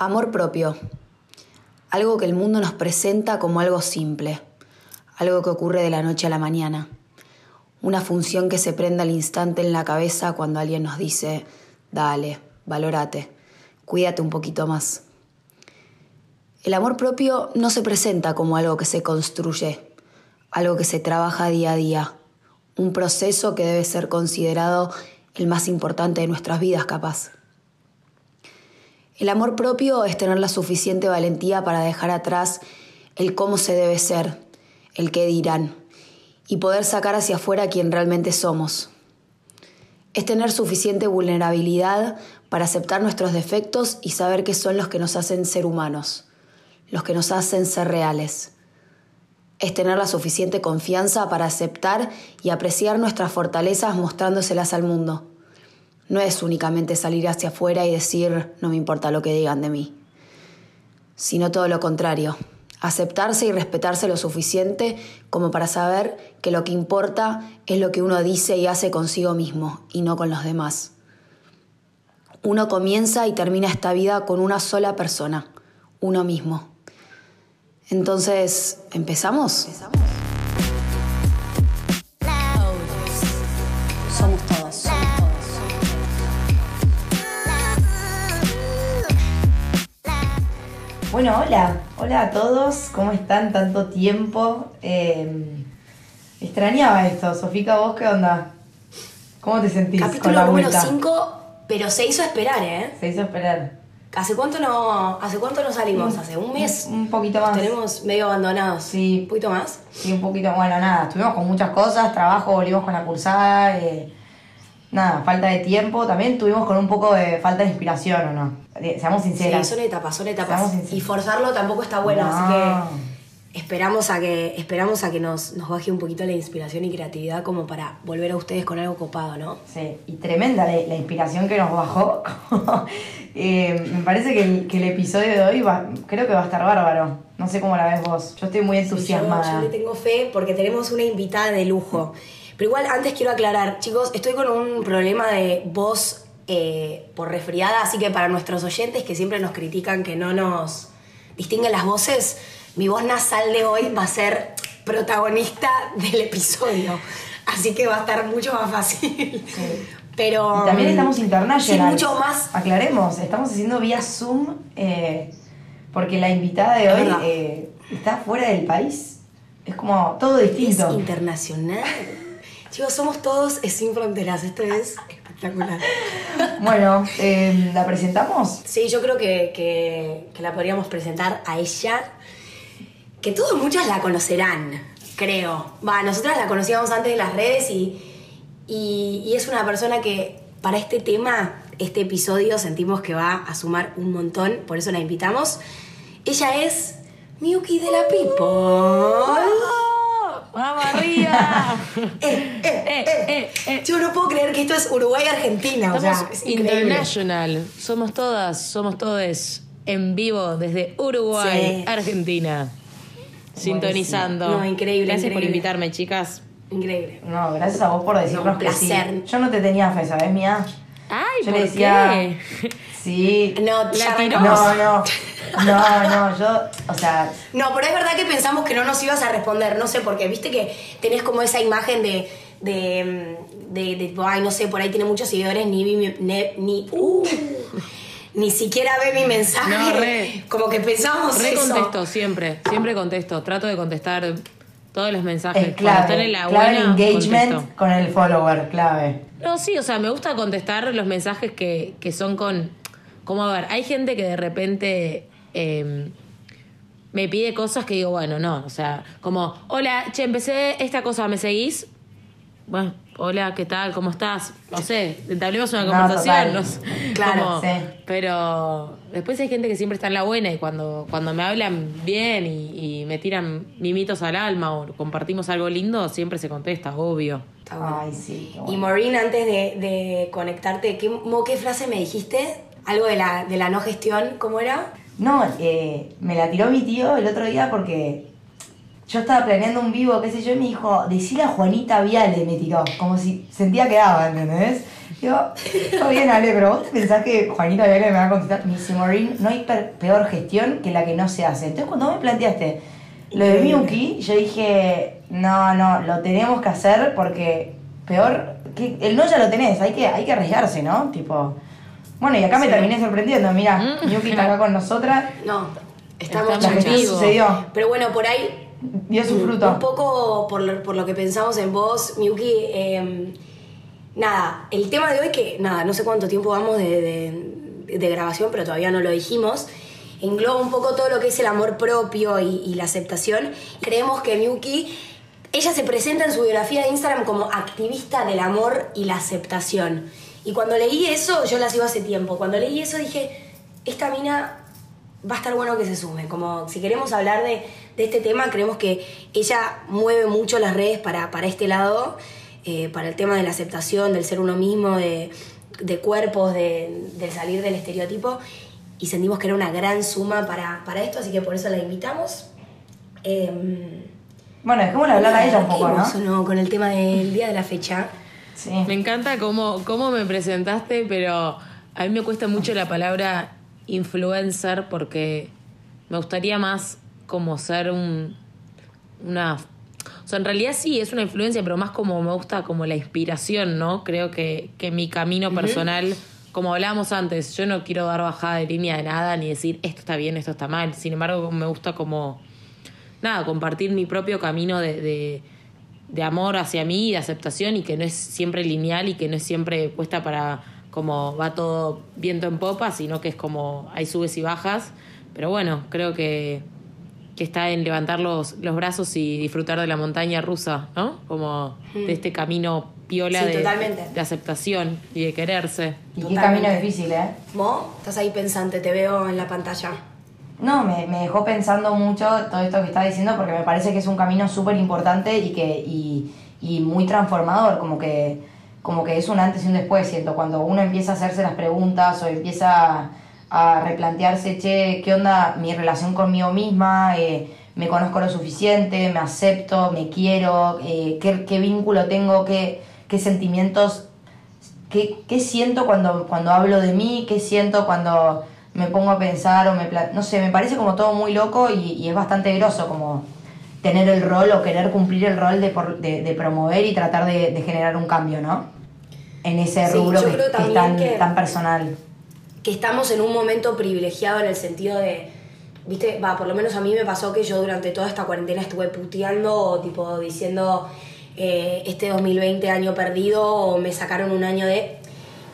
Amor propio. Algo que el mundo nos presenta como algo simple, algo que ocurre de la noche a la mañana. Una función que se prende al instante en la cabeza cuando alguien nos dice, dale, valórate, cuídate un poquito más. El amor propio no se presenta como algo que se construye, algo que se trabaja día a día, un proceso que debe ser considerado el más importante de nuestras vidas capaz. El amor propio es tener la suficiente valentía para dejar atrás el cómo se debe ser, el qué dirán, y poder sacar hacia afuera quien realmente somos. Es tener suficiente vulnerabilidad para aceptar nuestros defectos y saber que son los que nos hacen ser humanos, los que nos hacen ser reales. Es tener la suficiente confianza para aceptar y apreciar nuestras fortalezas mostrándoselas al mundo no es únicamente salir hacia afuera y decir no me importa lo que digan de mí, sino todo lo contrario, aceptarse y respetarse lo suficiente como para saber que lo que importa es lo que uno dice y hace consigo mismo y no con los demás. Uno comienza y termina esta vida con una sola persona, uno mismo. Entonces, ¿empezamos? ¿Empezamos? Bueno, hola, hola a todos, ¿cómo están? Tanto tiempo. Eh, extrañaba esto, Sofica, ¿vos qué onda? ¿Cómo te sentís? Capítulo número 5, pero se hizo esperar, ¿eh? Se hizo esperar. ¿Hace cuánto no, hace cuánto no salimos? ¿Hace un mes? Un, poquito más. Tenemos medio abandonados. Sí. ¿Un poquito más? Sí, un poquito. Bueno, nada, estuvimos con muchas cosas, trabajo, volvimos con la cursada. Eh, nada, falta de tiempo. También tuvimos con un poco de falta de inspiración, ¿o no? Seamos sinceros. Sí, son etapas, son etapas. Y forzarlo tampoco está bueno, así que esperamos a que, esperamos a que nos, nos baje un poquito la inspiración y creatividad como para volver a ustedes con algo copado, ¿no? Sí, y tremenda la, inspiración que nos bajó. Eh, me parece que el, que el, episodio de hoy va, creo que va a estar bárbaro. No sé cómo la ves vos. Yo estoy muy entusiasmada. yo, le tengo fe porque tenemos una invitada de lujo. Pero igual antes quiero aclarar, chicos, estoy con un problema de voz eh, por resfriada, así que para nuestros oyentes que siempre nos critican que no nos distinguen las voces, mi voz nasal de hoy va a ser protagonista del episodio, así que va a estar mucho más fácil. Pero también estamos internacional. mucho más. Aclaremos, estamos haciendo vía Zoom eh, porque la invitada de hoy eh, está fuera del país. Es como todo distinto. Es internacional. Chicos, somos todos sin fronteras. Esto es espectacular. Bueno, em, ¿la presentamos? Sí, yo creo que, la podríamos presentar a ella, que todos muchos la conocerán, creo. Va, nosotras la conocíamos antes de las redes y, y, es una persona que para este tema, este episodio, sentimos que va a sumar un montón, por eso la invitamos. Ella es Miyuki de la People. ¡Vamos arriba! Eh, eh, eh, Yo no puedo creer que esto es Uruguay-Argentina. O sea, es international. Somos todas, somos todos en vivo desde Uruguay, Argentina. Sintonizando. No, increíble. Gracias por invitarme, chicas. Increíble. No, gracias a vos por decirnos que sí. Yo no te tenía fe, ¿sabes, Mía? Ay, Yo le decía, Sí. No, No, no. No, no, yo, o sea... No, pero es verdad que pensamos que no nos ibas a responder, no sé, porque viste que tenés como esa imagen de, de, de, ay, no sé, por ahí tiene muchos seguidores, ni, ni, ni, uh, ni siquiera ve mi mensaje. No, re, como que pensamos re contesto, siempre, siempre contesto, trato de contestar todos los mensajes. Es clave, en la clave el engagement con el follower, clave. No, sí, o sea, me gusta contestar los mensajes que, que son con... Como a ver, hay gente que de repente Em, me pide cosas que digo, bueno, no, o sea, como, hola, che, empecé esta cosa, ¿me seguís? Bueno, hola, ¿qué tal? ¿Cómo estás? No sé, entablemos una conversación. claro, sí. Pero después hay gente que siempre está en la buena y cuando, cuando me hablan bien y, me tiran mimitos al alma o compartimos algo lindo, siempre se contesta, obvio. Ay, sí. Y Maureen, antes de, conectarte, ¿qué, ¿qué frase me dijiste? Algo de la, de la no gestión, ¿cómo era? No, eh, me la tiró mi tío el otro día porque yo estaba planeando un vivo, qué sé yo, y me dijo, decile a Juanita Viale, me tiró, como si sentía que daba, ¿entendés? Yo, todo bien, Ale, pero vos pensás que Juanita que me va a contestar. Me dice, Maureen, no hay peor gestión que la que no se hace. Entonces, cuando me planteaste lo de Miyuki, yo dije, no, no, lo tenemos que hacer porque peor, que el no ya lo tenés, hay que, hay que arriesgarse, ¿no? Tipo, bueno, y acá me terminé sorprendiendo, mira, mm. Miyuki está acá con nosotras. No, estamos la sucedió. Pero bueno, por ahí... Dio su fruto. Un poco por lo, por lo que pensamos en vos, Miyuki... Eh, nada, el tema de hoy que, nada, no sé cuánto tiempo vamos de, grabación, pero todavía no lo dijimos, engloba un poco todo lo que es el amor propio y, la aceptación. Creemos que Miyuki, ella se presenta en su biografía de Instagram como activista del amor y la aceptación. Y cuando leí eso, yo la sigo hace tiempo, cuando leí eso dije, esta mina va a estar bueno que se sume. Como si queremos hablar de, este tema, creemos que ella mueve mucho las redes para, para este lado eh, para el tema de la aceptación, del ser uno mismo, de, cuerpos, de, salir del estereotipo. Y sentimos que era una gran suma para, esto, así que por eso la invitamos. Em, bueno, dejémosle hablar a ella un poco, ¿no? Con el tema del día de la fecha. Sí. Me encanta cómo, cómo me presentaste, pero a mí me cuesta mucho la palabra influencer porque me gustaría más como ser un, una o sea, en realidad sí, es una influencia, pero más como me gusta como la inspiración, ¿no? Creo que, que mi camino personal, como hablábamos antes, yo no quiero dar bajada de línea de nada, ni decir esto está bien, esto está mal. Sin embargo, me gusta como, nada, compartir mi propio camino de, de, amor hacia mí, de aceptación, y que no es siempre lineal y que no es siempre puesta para como va todo viento en popa, sino que es como hay subes y bajas. Pero bueno, creo que que está en levantar los, los brazos y disfrutar de la montaña rusa, ¿no? Como de mm. este camino piola de, de, aceptación y de quererse. Y qué camino difícil, ¿eh? Mo, estás ahí pensante, te veo en la pantalla. No, me, dejó pensando mucho todo esto que estaba diciendo porque me parece que es un camino súper importante y, que, y, y muy transformador, como que, como que es un antes y un después, siento, cuando uno empieza a hacerse las preguntas o empieza a replantearse, che, ¿qué onda mi relación conmigo misma? Eh, ¿Me conozco lo suficiente? ¿Me acepto? ¿Me quiero? Eh, ¿qué, vínculo tengo? ¿Qué, qué sentimientos? Qué, ¿Qué, siento cuando, cuando hablo de mí? ¿Qué siento cuando me pongo a pensar o me... No sé, me parece como todo muy loco y, es bastante groso como tener el rol o querer cumplir el rol de, de, promover y tratar de, generar un cambio, ¿no? En ese rubro que, es tan, tan personal. que estamos en un momento privilegiado en el sentido de, viste, va, por lo menos a mí me pasó que yo durante toda esta cuarentena estuve puteando, tipo diciendo, eh, este 2020 año perdido o me sacaron un año de...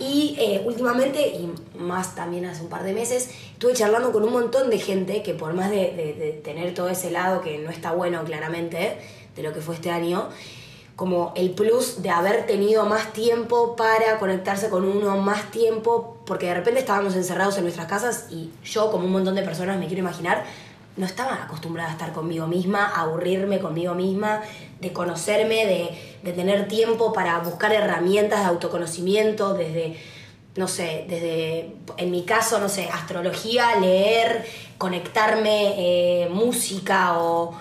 Y eh, últimamente, y más también hace un par de meses, estuve charlando con un montón de gente que por más de, de tener todo ese lado que no está bueno claramente de lo que fue este año, como el plus de haber tenido más tiempo para conectarse con uno, más tiempo, porque de repente estábamos encerrados en nuestras casas y yo, como un montón de personas, me quiero imaginar, no estaba acostumbrada a estar conmigo misma, a aburrirme conmigo misma, de conocerme, de, de tener tiempo para buscar herramientas de autoconocimiento, desde, no sé, desde, en mi caso, no sé, astrología, leer, conectarme, eh, música o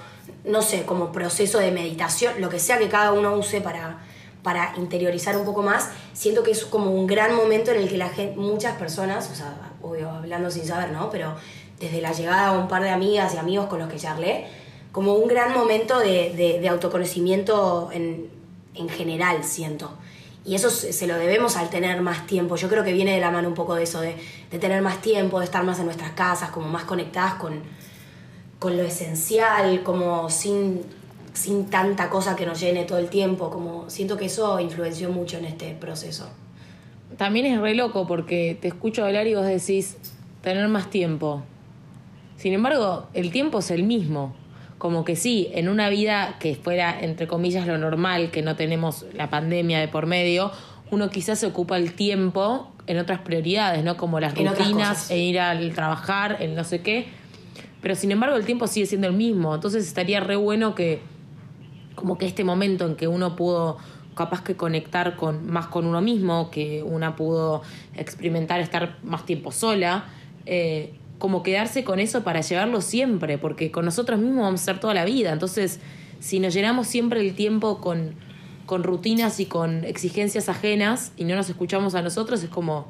no sé, como proceso de meditación, lo que sea que cada uno use para, para interiorizar un poco más, siento que es como un gran momento en el que la gente, muchas personas, o sea, obvio, hablando sin saber, ¿no? Pero desde la llegada a un par de amigas y amigos con los que charlé, como un gran momento de, autoconocimiento en, general, siento. Y eso se lo debemos al tener más tiempo. Yo creo que viene de la mano un poco de eso, de, de tener más tiempo, de estar más en nuestras casas, como más conectadas con, con lo esencial, como sin, sin tanta cosa que nos llene todo el tiempo, como siento que eso influenció mucho en este proceso. También es re loco porque te escucho hablar y vos decís tener más tiempo. Sin embargo, el tiempo es el mismo. Como que sí, en una vida que fuera, entre comillas, lo normal, que no tenemos la pandemia de por medio, uno quizás se ocupa el tiempo en otras prioridades, ¿no? Como las rutinas, e ir al trabajar, el no sé qué pero sin embargo el tiempo sigue siendo el mismo. Entonces estaría re bueno que, como que este momento en que uno pudo capaz que conectar con, más con uno mismo, que una pudo experimentar estar más tiempo sola, eh, como quedarse con eso para llevarlo siempre, porque con nosotros mismos vamos a estar toda la vida. Entonces, si nos llenamos siempre el tiempo con, con rutinas y con exigencias ajenas y no nos escuchamos a nosotros, es como,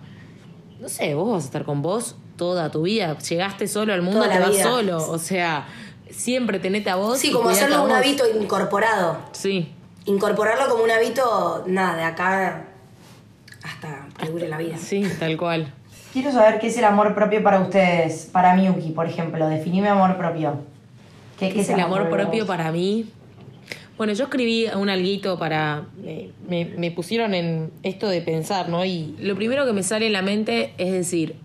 no sé, vos vas a estar con vos toda tu vida. Llegaste solo al mundo, Toda te vas vida. solo. O sea, siempre tenete a vos. Sí, y como hacerlo un hábito incorporado. Sí. Incorporarlo como un hábito, nada, de acá hasta que dure la vida. Sí, tal cual. Quiero saber qué es el amor propio para ustedes, para Miyuki, por ejemplo. Definime amor propio. ¿Qué, ¿Qué es el amor propio para mí? Bueno, yo escribí un alguito para... Me, me- pusieron en esto de pensar, ¿no? Y lo primero que me sale en la mente es decir,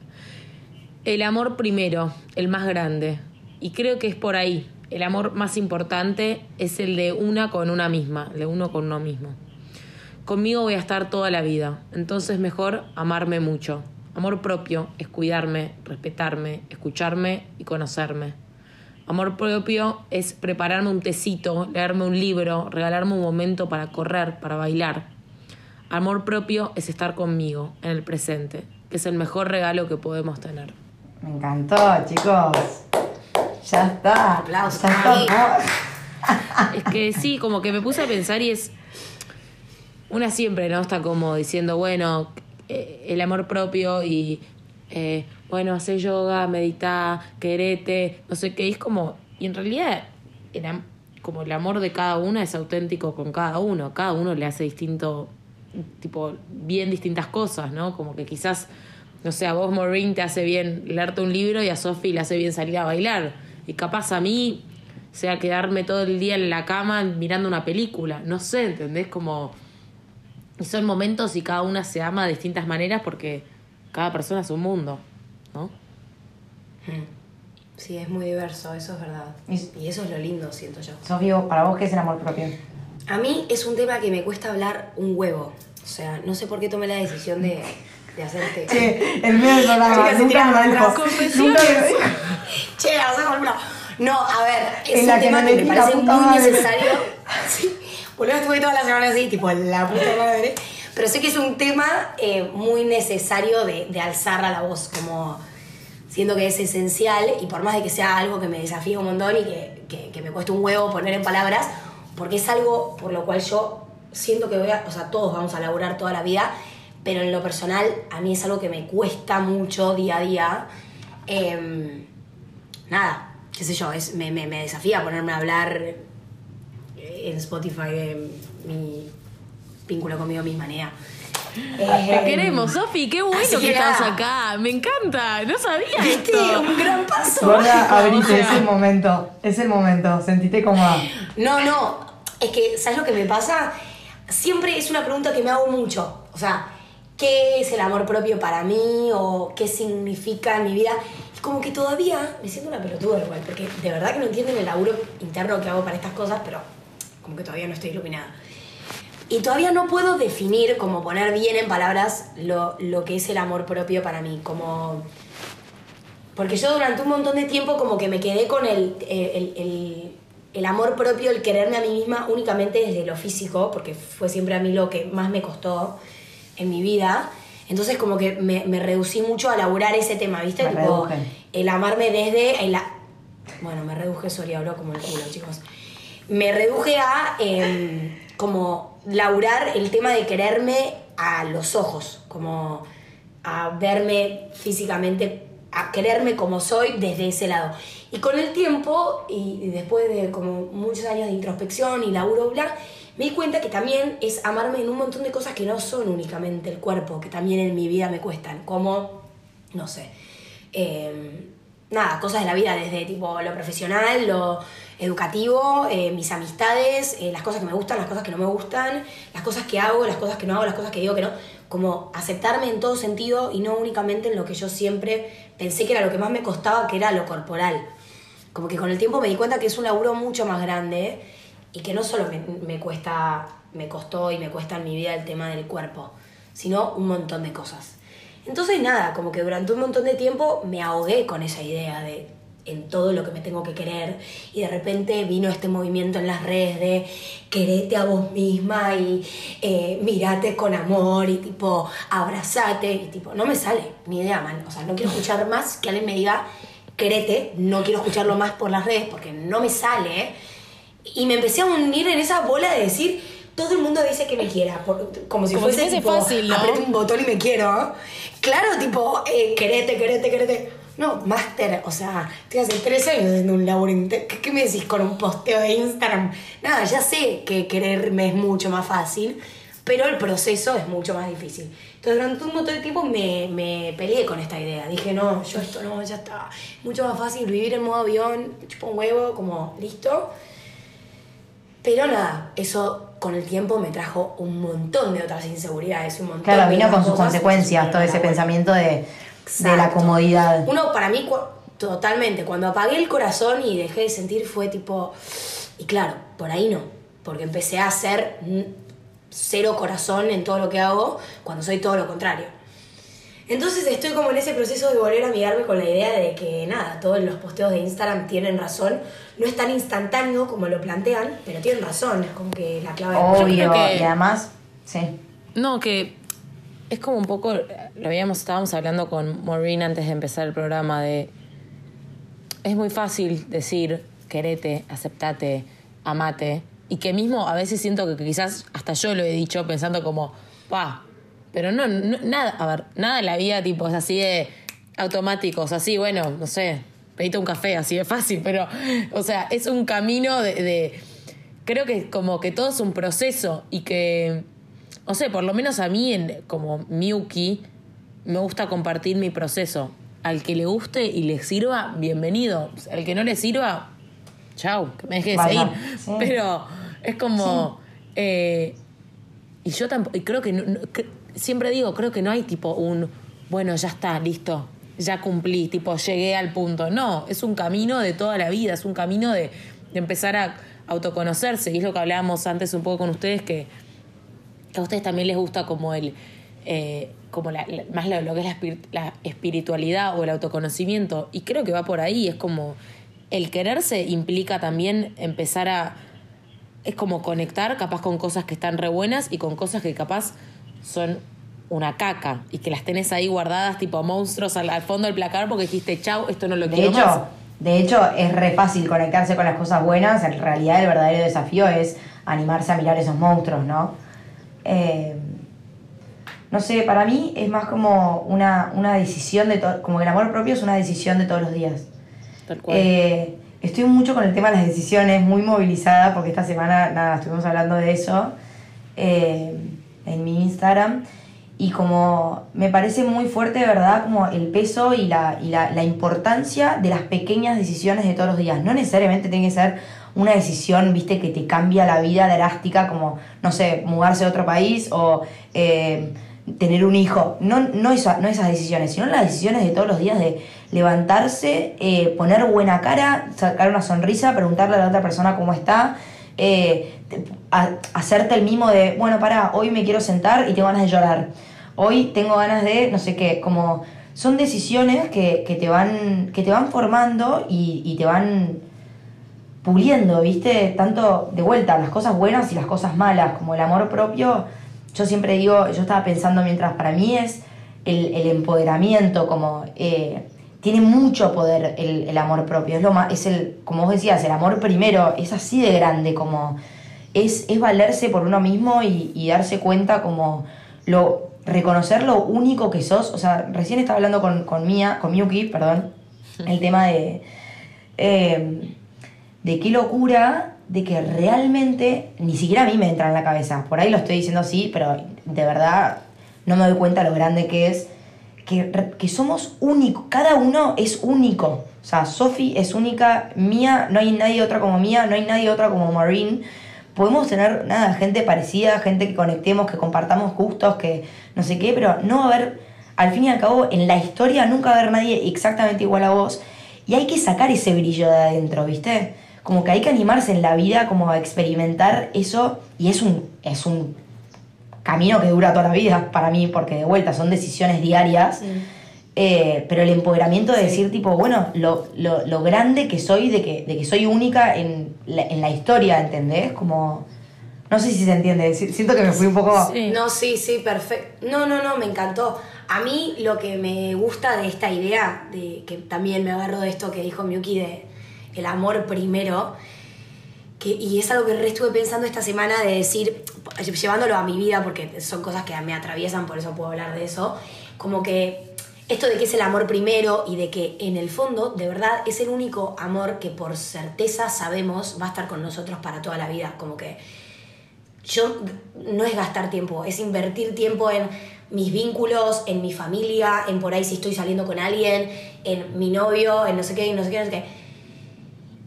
el amor primero, el más grande. Y creo que es por ahí. El amor más importante es el de una con una misma, de uno con uno mismo. Conmigo voy a estar toda la vida, entonces mejor amarme mucho. Amor propio es cuidarme, respetarme, escucharme y conocerme. Amor propio es prepararme un tecito, leerme un libro, regalarme un momento para correr, para bailar. Amor propio es estar conmigo, en el presente, que es el mejor regalo que podemos tener. Me encantó, chicos. Ya está. Aplausos. Ya está. Ahí. Es que sí, como que me puse a pensar y es. Una siempre, ¿no? Está como diciendo, bueno, eh, el amor propio y. eh, bueno, hacer yoga, meditar, querete, no sé qué. Es como. Y en realidad, el am- como el amor de cada una es auténtico con cada uno. Cada uno le hace distinto. Tipo, bien distintas cosas, ¿no? Como que quizás. No sé, a vos, Maureen, te hace bien leerte un libro y a Sophie le hace bien salir a bailar. Y capaz a mí sea quedarme todo el día en la cama mirando una película. No sé, ¿entendés? Como. Y son momentos y cada una se ama de distintas maneras porque cada persona es un mundo, ¿no? Sí, es muy diverso, eso es verdad. Y- Y eso es lo lindo, siento yo. Sofía, para vos, ¿qué es el amor propio? A mí es un tema que me cuesta hablar un huevo. O sea, no sé por qué tomé la decisión de, de hacer este... Che, el mío del programa. Chicas, se Nunca me lo dijo. Nunca me lo dijo. Che, la vas. No, a ver, es En la un que tema me que me parece muy madre. necesario. Sí, boludo, estuve toda la semana así, tipo, la puta madre. Pero sé que es un tema eh, muy necesario de, de alzar la voz, como siento que es esencial y por más de que sea algo que me desafía un montón y que, que, me cueste un huevo poner en palabras, porque es algo por lo cual yo siento que voy a, o sea, todos vamos a laburar toda la vida, pero en lo personal a mí es algo que me cuesta mucho día a día. Em, nada, qué sé yo, es, me, me, me desafía ponerme a hablar en Spotify de mi vínculo conmigo misma, Nea. Te Eh, queremos, Sofi, qué bueno que estás acá. Me encanta, no sabía ¿Viste? esto. Un gran paso. Gorda, abrite, es el momento. Es el momento. Sentite cómoda. No, no, es que, ¿sabes lo que me pasa? Siempre es una pregunta que me hago mucho. O sea, ¿qué es el amor propio para mí? ¿O qué significa en mi vida? Y como que todavía me siento una pelotuda igual, porque de verdad que no entienden el laburo interno que hago para estas cosas, pero como que todavía no estoy iluminada. Y todavía no puedo definir, como poner bien en palabras, lo, lo que es el amor propio para mí. Como porque yo durante un montón de tiempo como que me quedé con el, el, el- el amor propio, el quererme a mí misma únicamente desde lo físico, porque fue siempre a mí lo que más me costó en mi vida. Entonces como que me, me reducí mucho a laburar ese tema, ¿viste? Me tipo, reduje. el amarme desde... El, bueno, me reduje, sorry, hablo como el culo, chicos. Me reduje a em, como laburar el tema de quererme a los ojos, como a verme físicamente, a quererme como soy desde ese lado. Y con el tiempo, y y después de como muchos años de introspección y laburo, bla, me di cuenta que también es amarme en un montón de cosas que no son únicamente el cuerpo, que también en mi vida me cuestan, como, no sé, eh, nada, cosas de la vida, desde tipo lo profesional, lo educativo, eh, mis amistades, eh, las cosas que me gustan, las cosas que no me gustan, las cosas que hago, las cosas que no hago, las cosas que digo que no, como aceptarme en todo sentido y no únicamente en lo que yo siempre pensé que era lo que más me costaba, que era lo corporal. Como que con el tiempo me di cuenta que es un laburo mucho más grande y que no solo me, me cuesta, me costó y me cuesta en mi vida el tema del cuerpo, sino un montón de cosas. Entonces nada, como que durante un montón de tiempo me ahogué con esa idea de en todo lo que me tengo que querer y de repente vino este movimiento en las redes de querete a vos misma y eh, mirate con amor y tipo abrazate y tipo no me sale ni idea man o sea no quiero escuchar más que alguien me diga querete no quiero escucharlo más por las redes porque no me sale y me empecé a unir en esa bola de decir todo el mundo dice que me quiera, por- como si Como fuese, tipo, fácil, ¿no? un botón y me quiero. Claro, tipo, eh, querete, querete, querete. No, máster, o sea, estoy hace tres años haciendo un laburo. ¿Qué, qué me decís con un posteo de Instagram? Nada, ya sé que quererme es mucho más fácil, pero el proceso es mucho más difícil. Entonces, durante un montón de tiempo me, me peleé con esta idea. Dije, no, yo esto no, ya está. Mucho más fácil vivir en modo avión, chupo un huevo, como listo. Pero nada, eso con el tiempo me trajo un montón de otras inseguridades, un montón Claro, de vino con sus consecuencias, todo ese pensamiento de, de la comodidad. Uno, para mí, cu- totalmente, cuando apagué el corazón y dejé de sentir fue tipo... Y claro, por ahí no, porque empecé a hacer cero corazón en todo lo que hago cuando soy todo lo contrario. Entonces estoy como en ese proceso de volver a amigarme con la idea de que nada, todos los posteos de Instagram tienen razón. No es tan instantáneo como lo plantean, pero tienen razón. Es como que la clave Yo creo que- y además, sí. No, que es como un poco, lo habíamos, estábamos hablando con Maureen antes de empezar el programa de, es muy fácil decir, querete, aceptate, amate, y que mismo a veces siento que quizás hasta yo lo he dicho pensando como, pa, pero no, no- nada, a ver, nada en la vida tipo es así de automáticos, así, bueno, no sé, pedite un café, así de fácil, pero, o sea, es un camino de, de creo que como que todo es un proceso y que, no sé, por lo menos a mí, en, como Miyuki, me gusta compartir mi proceso. Al que le guste y le sirva, bienvenido. Al que no le sirva, chau, que me deje de seguir. sí. Pero es como... eh, y yo tampoco, y creo que, no- no- cre- siempre digo, creo que no hay tipo un, bueno, ya está, listo, ya cumplí, tipo, llegué al punto. No, es un camino de toda la vida, es un camino de, de empezar a autoconocerse. Y es lo que hablábamos antes un poco con ustedes, que, que a ustedes también les gusta como el, eh, como la, la- más lo, lo que es la, la espiritualidad o el autoconocimiento. Y creo que va por ahí, es como el quererse implica también empezar a es como conectar capaz con cosas que están re buenas y con cosas que capaz son una caca y que las tenés ahí guardadas tipo monstruos al, al fondo del placar porque dijiste, chau, esto no lo De quiero hecho, más. de hecho, es re fácil conectarse con las cosas buenas. En realidad, el verdadero desafío es animarse a mirar esos monstruos, ¿no? Eh, no sé, para mí es más como una, una decisión de todo. Como que el amor propio es una decisión de todos los días. Tal cual. Eh, estoy mucho con el tema de las decisiones, muy movilizada, porque esta semana, nada, estuvimos hablando de eso eh, en mi Instagram. Y como me parece muy fuerte, de verdad, como el peso y, la, y la, la importancia de las pequeñas decisiones de todos los días. No necesariamente tiene que ser una decisión, viste, que te cambia la vida drástica, como, no sé, mudarse a otro país o eh, tener un hijo. No, no, esa- no esas decisiones, sino las decisiones de todos los días de levantarse, eh, poner buena cara, sacar una sonrisa, preguntarle a la otra persona cómo está, eh, hacerte el mimo de, bueno, para, hoy me quiero sentar y tengo ganas de llorar. Hoy tengo ganas de, no sé qué, como son decisiones que, que te, van, que te van formando y, y te van puliendo, ¿viste? Tanto de vuelta, las cosas buenas y las cosas malas, como el amor propio. Yo siempre digo, yo estaba pensando mientras para mí es el, el empoderamiento, como eh, tiene mucho poder el, el amor propio. Es lo más, es el, como vos decías, el amor primero, es así de grande, como es, es valerse por uno mismo y, y darse cuenta como lo reconocer lo único que sos. O sea, recién estaba hablando con, con Mia, con Miyuki, perdón, el tema de. eh, de qué locura de que realmente ni siquiera a mí me entra en la cabeza. Por ahí lo estoy diciendo así, pero de verdad no me doy cuenta lo grande que es. Que, que somos únicos, cada uno es único. O sea, Sophie es única, Mía, no hay nadie otra como Mía, no hay nadie otra como Marine. Podemos tener, nada, gente parecida, gente que conectemos, que compartamos gustos, que no sé qué, pero no va a haber, al fin y al cabo, en la historia nunca va a haber nadie exactamente igual a vos. Y hay que sacar ese brillo de adentro, ¿viste? Como que hay que animarse en la vida como a experimentar eso y es un, es un camino que dura toda la vida para mí, porque de vuelta son decisiones diarias. Eh, pero el empoderamiento de decir, tipo, bueno, lo, lo, lo grande que soy, de que, de que soy única en la, en la historia, ¿entendés? Como. No sé si se entiende. si- Siento que me fui un poco. Sí. No, sí, sí, perfecto. No, no, no, me encantó. A mí lo que me gusta de esta idea, de que también me agarro de esto que dijo Miyuki de el amor primero, que, y es algo que re estuve pensando esta semana de decir, llevándolo a mi vida, porque son cosas que me atraviesan, por eso puedo hablar de eso, como que esto de que es el amor primero y de que en el fondo, de verdad, es el único amor que por certeza sabemos va a estar con nosotros para toda la vida, como que yo no es gastar tiempo, es invertir tiempo en mis vínculos, en mi familia, en por ahí si estoy saliendo con alguien, en mi novio, en no sé qué, en no sé qué, no sé qué.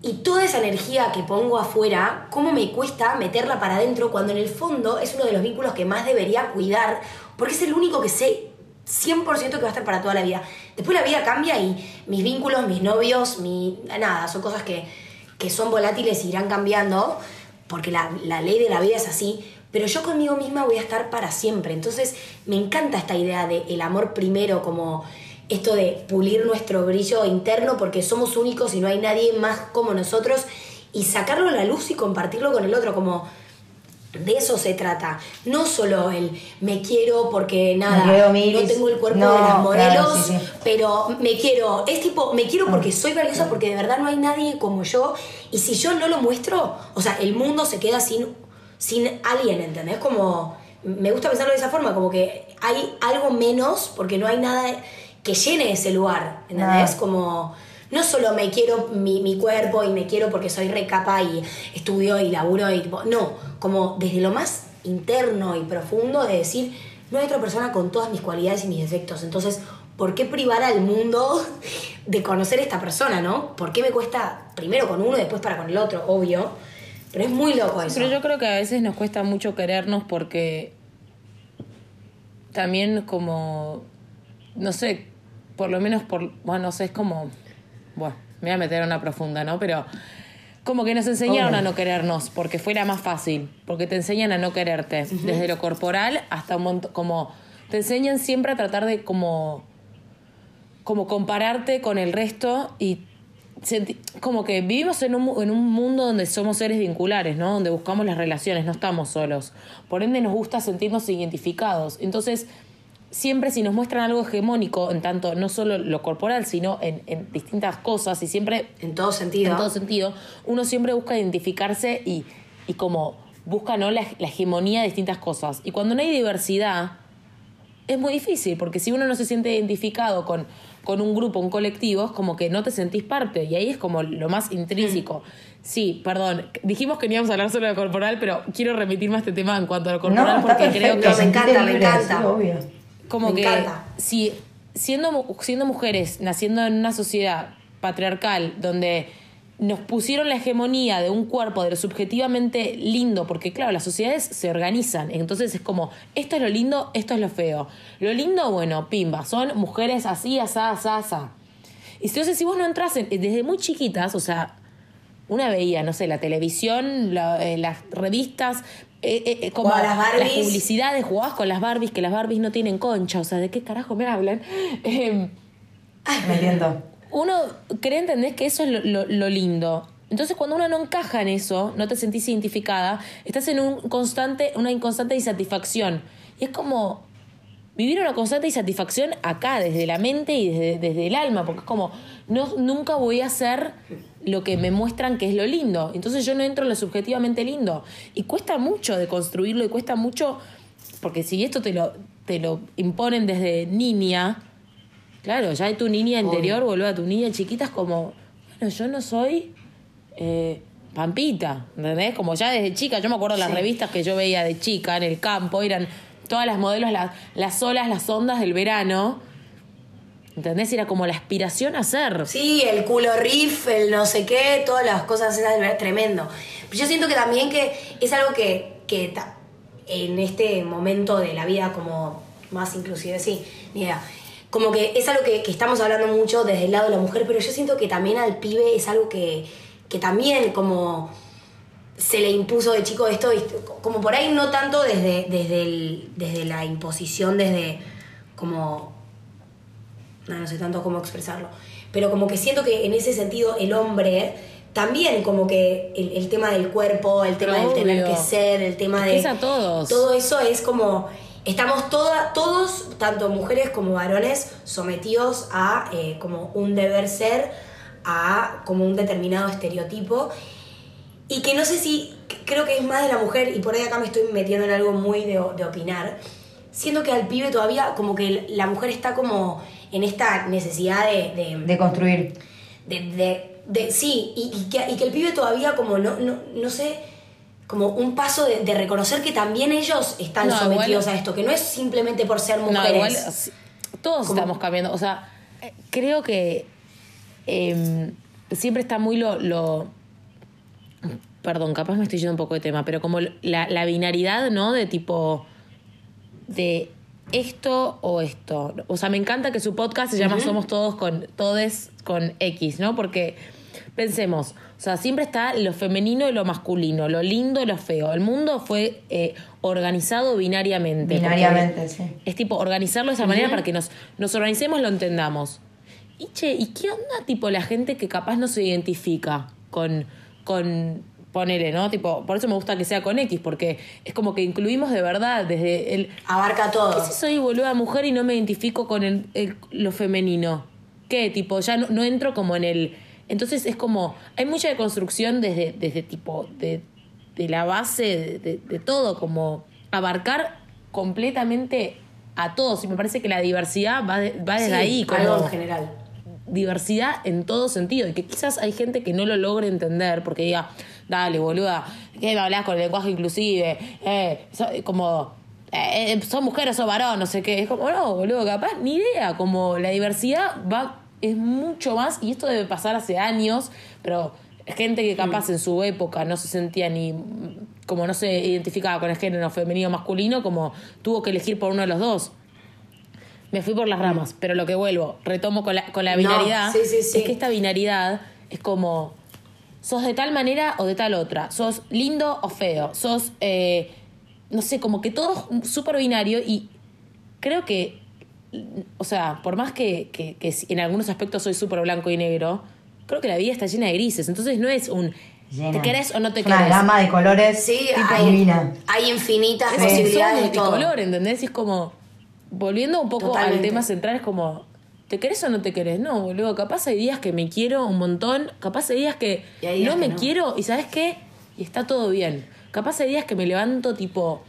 Y toda esa energía que pongo afuera, ¿cómo me cuesta meterla para adentro cuando en el fondo es uno de los vínculos que más debería cuidar? Porque es el único que sé 100% que va a estar para toda la vida. Después la vida cambia y mis vínculos, mis novios, mi... nada, son cosas que, que son volátiles y irán cambiando, porque la, la ley de la vida es así, pero yo conmigo misma voy a estar para siempre. Entonces me encanta esta idea de el amor primero como esto de pulir nuestro brillo interno porque somos únicos y no hay nadie más como nosotros y sacarlo a la luz y compartirlo con el otro como de eso se trata. No solo el me quiero porque nada, no tengo el cuerpo de las modelos, pero me quiero. Es tipo, me quiero porque soy valiosa, porque de verdad no hay nadie como yo. Y si yo no lo muestro, o sea, el mundo se queda sin sin alguien, ¿entendés? Como, me gusta pensarlo de esa forma, como que hay algo menos porque no hay nada que llene ese lugar, ¿entendés? Como, no solo me quiero mi, mi, cuerpo y me quiero porque soy recapa y estudio y laburo y tipo, no, como desde lo más interno y profundo de decir, no hay otra persona con todas mis cualidades y mis defectos, entonces, ¿por qué privar al mundo de conocer a esta persona, no? ¿Por qué me cuesta primero con uno y después para con el otro, obvio? Pero es muy loco eso. Pero yo creo que a veces nos cuesta mucho querernos porque también como, no sé, por lo menos por, bueno, no sé, es como, bueno, me voy a meter a una profunda, ¿no? Pero como que nos enseñaron a no querernos porque fuera más fácil, porque te enseñan a no quererte, desde lo corporal hasta un montón, como, te enseñan siempre a tratar de como, como compararte con el resto y como que vivimos en un, en un mundo donde somos seres vinculares, ¿no? Donde buscamos las relaciones, no estamos solos. Por ende nos gusta sentirnos identificados. Entonces, siempre si nos muestran algo hegemónico, en tanto no solo lo corporal, sino en, en distintas cosas y siempre... En todo sentido. En todo sentido, uno siempre busca identificarse y, y como busca ¿no? la, la hegemonía de distintas cosas. Y cuando no hay diversidad, es muy difícil, porque si uno no se siente identificado con con un grupo, un colectivo, es como que no te sentís parte. Y ahí es como lo más intrínseco. Mm. Sí, perdón, dijimos que no íbamos a hablar solo de lo corporal, pero quiero remitirme a este tema en cuanto a lo corporal porque creo que. me encanta, me encanta. Como me que encanta. si siendo, siendo mujeres, naciendo en una sociedad patriarcal donde nos pusieron la hegemonía de un cuerpo, de lo subjetivamente lindo, porque claro, las sociedades se organizan, entonces es como, esto es lo lindo, esto es lo feo. Lo lindo, bueno, pimba, son mujeres así, asá, asá, asá. Y entonces si vos no entras desde muy chiquitas, o sea, una veía, no sé, la televisión, eh, las revistas, eh, eh, como las, las, publicidades, jugabas con las Barbies, que las Barbies no tienen concha, o sea, ¿de qué carajo me hablan? me entiendo uno cree, entender que eso es lo, lindo. Entonces, cuando uno no encaja en eso, no te sentís identificada, estás en un constante, una inconstante insatisfacción. Y es como vivir una constante insatisfacción acá, desde la mente y desde, desde el alma, porque es como, no, nunca voy a hacer lo que me muestran que es lo lindo. Entonces yo no entro en lo subjetivamente lindo. Y cuesta mucho de construirlo y cuesta mucho, porque si esto te lo, te lo imponen desde niña, Claro, ya hay tu niña interior, vuelve a tu niña chiquita, es como, bueno, yo no soy eh, Pampita, ¿entendés? Como ya desde chica, yo me acuerdo las revistas que yo veía de chica en el campo, eran todas las modelos, las, las olas, las ondas del verano. ¿Entendés? Era como la aspiración a ser. Sí, el culo riff, el no sé qué, todas las cosas esas tremendo. Pero yo siento que también que es algo que, que en este momento de la vida como más inclusive, sí, ni como que es algo que, estamos hablando mucho desde el lado de la mujer, pero yo siento que también al pibe es algo que, también como se le impuso de chico esto, como por ahí no tanto desde, desde, desde la imposición, desde como... No, no sé tanto cómo expresarlo, pero como que siento que en ese sentido el hombre también como que el, tema del cuerpo, el tema del tener que ser, el tema de... a todos. Todo eso es como estamos toda, todos, tanto mujeres como varones, sometidos a eh, como un deber ser, a como un determinado estereotipo. Y que no sé si, creo que es más de la mujer, y por ahí acá me estoy metiendo en algo muy de, de opinar, siento que al pibe todavía como que la mujer está como en esta necesidad de... de, De construir. de, de- de- sí, y, y que, y que el pibe todavía como no, no, no sé, como un paso de, de reconocer que también ellos están No, sometidos igual- a esto, que no es simplemente por ser mujeres. No, igual s- todos estamos cambiando. O sea, creo que em, siempre está muy lo, lo- Perdón, capaz me estoy yendo un poco de tema, pero como la, la binaridad, ¿no? De tipo. de esto o esto. O sea, me encanta que su podcast se llama Somos Todos con. Todes con X, ¿no? Porque pensemos, o sea, siempre está lo femenino y lo masculino, lo lindo y lo feo. El mundo fue eh, organizado binariamente. Binariamente, sí. Es tipo organizarlo de esa manera para que nos, nos organicemos, lo entendamos. Y che, ¿y qué onda tipo la gente que capaz no se identifica con, con ponele, ¿no? Tipo, por eso me gusta que sea con X, porque es como que incluimos de verdad desde el. Abarca todo. ¿Qué si soy boluda mujer y no me identifico con el, el- lo femenino? ¿Qué? Tipo, ya no, no entro como en el. Entonces es como. Hay mucha deconstrucción desde, desde tipo. De, de la base de, de- de todo, como abarcar completamente a todos. Y me parece que la diversidad va, de- va desde Sí, ahí, como algo en general. Diversidad en todo sentido y que quizás hay gente que no lo logre entender porque diga, dale, boluda, ¿qué me hablas con el lenguaje inclusive? Eh, so- como, eh, eh, son mujeres o varón, no sé qué. Es como, no, boludo, capaz, ni idea. Como la diversidad va, es mucho más, y esto debe pasar hace años, pero gente que capaz en su época no se sentía ni como no se identificaba con el género femenino o masculino, como tuvo que elegir por uno de los dos. Me fui por las ramas, pero lo que vuelvo, retomo con la, con la No, binaridad, sí, sí, sí. es que esta binaridad es como, sos de tal manera o de tal otra, sos lindo o feo, sos, eh, no sé, como que todo es súper binario y creo que, o sea, por más que, que- que en algunos aspectos soy súper blanco y negro, creo que la vida está llena de grises, entonces no es un, Llena. ¿te querés o no te Es Una querés? gama de colores Sí, hay, divina. hay infinitas Es posibilidades de todo. multicolor, ¿entendés? Y es como, volviendo un poco Totalmente. al tema central, es como, ¿te querés o no te querés? No, boludo, capaz hay días que me quiero un montón, capaz hay días que Y días no que me no. quiero y ¿sabes qué? Y está todo bien. Capaz hay días que me levanto tipo,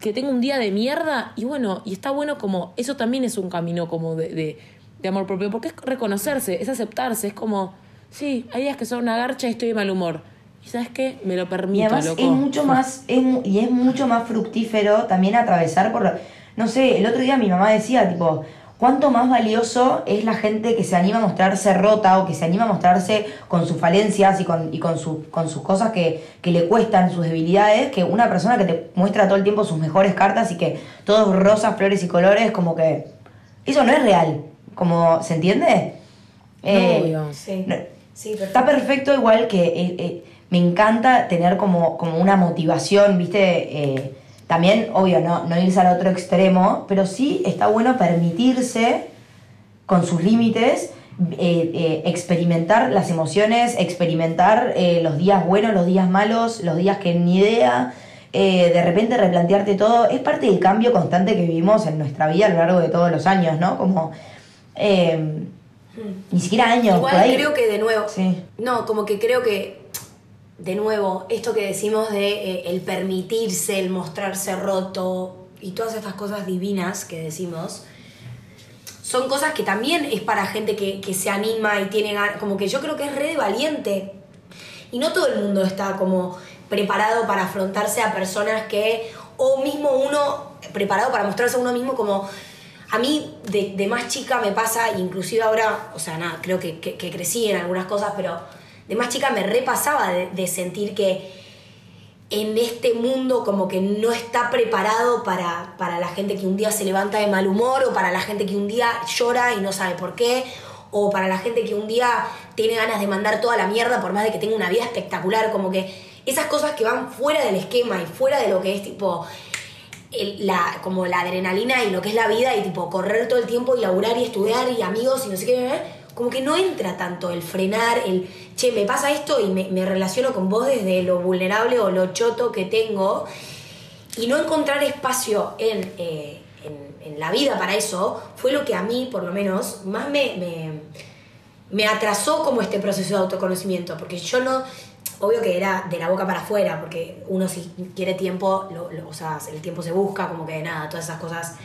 que tengo un día de mierda y bueno, y está bueno como, eso también es un camino como de, de, de amor propio, porque es reconocerse, es aceptarse, es como, sí, hay días que son una garcha y estoy de mal humor. ¿Y sabes qué? Me lo Y permito, además loco. es mucho más, es, y es mucho más fructífero también atravesar por, no sé, el otro día mi mamá decía, tipo, cuánto más valioso es la gente que se anima a mostrarse rota o que se anima a mostrarse con sus falencias y con, y con, su- con sus cosas que, que le cuestan, sus debilidades, que una persona que te muestra todo el tiempo sus mejores cartas y que todo es rosas, flores y colores, como que eso no es real, como, ¿se entiende? Eh, Obvio. Sí, No. sí, perfecto. Está perfecto igual que eh, eh, me encanta tener como, como una motivación, ¿viste? También, obvio, no, no irse al otro extremo, pero sí está bueno permitirse, con sus límites, eh, eh, experimentar las emociones, experimentar eh, los días buenos, los días malos, los días que ni idea, de repente replantearte todo. Es parte del cambio constante que vivimos en nuestra vida a lo largo de todos los años, ¿no? Como... eh, ni siquiera años, Igual creo que de nuevo. Sí. No, como que creo que. De nuevo, esto que decimos de eh, el permitirse, el mostrarse roto y todas estas cosas divinas que decimos, son cosas que también es para gente que, que se anima y tiene. Como que yo creo que es re valiente. Y no todo el mundo está como preparado para afrontarse a personas que. O mismo uno preparado para mostrarse a uno mismo como. A mí, de, de más chica me pasa, inclusive ahora, o sea, nada, creo que, que- que crecí en algunas cosas, pero de más chica me repasaba de, sentir que en este mundo como que no está preparado para, para la gente que un día se levanta de mal humor o para la gente que un día llora y no sabe por qué o para la gente que un día tiene ganas de mandar toda la mierda por más de que tenga una vida espectacular como que esas cosas que van fuera del esquema y fuera de lo que es tipo la, como la adrenalina y lo que es la vida y tipo correr todo el tiempo y laburar y estudiar y amigos y no sé qué, ¿eh? Como que no entra tanto el frenar, el, che, me pasa esto y me, relaciono con vos desde lo vulnerable o lo choto que tengo y no encontrar espacio en, eh, en, en la vida para eso fue lo que a mí, por lo menos, más me, me, me atrasó como este proceso de autoconocimiento, porque yo no, obvio que era de la boca para afuera, porque uno si quiere tiempo, lo- o sea, el tiempo se busca, como que nada, todas esas cosas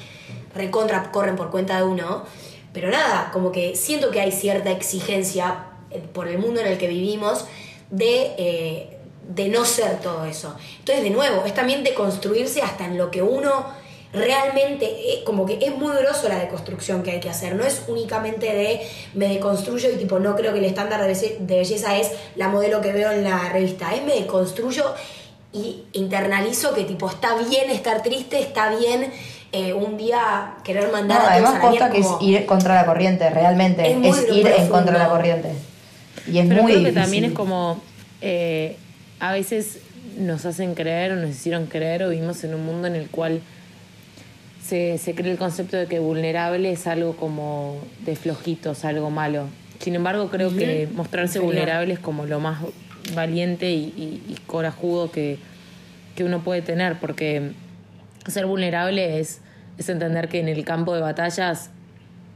recontra corren por cuenta de uno. Pero nada, como que siento que hay cierta exigencia eh, por el mundo en el que vivimos de, eh, de no ser todo eso. Entonces, de nuevo, es también de construirse hasta en lo que uno realmente, eh, como que es muy grosso la deconstrucción que hay que hacer. No es únicamente de me deconstruyo y tipo no creo que el estándar de belleza es la modelo que veo en la revista. Es me deconstruyo y internalizo que tipo está bien estar triste, está bien eh, un día querer No, mandar a además a la posta mierda, que es ir contra la corriente, realmente. Es ir en contra de la corriente. Y es Pero muy creo que difícil. también es como eh, a veces nos hacen creer o nos hicieron creer o vivimos en un mundo en el cual se, se cree el concepto de que vulnerable es algo como de flojitos, algo malo. Sin embargo, creo que mostrarse vulnerable es como lo más valiente y, y- y corajudo que, que uno puede tener, porque ser vulnerable es, es entender que en el campo de batallas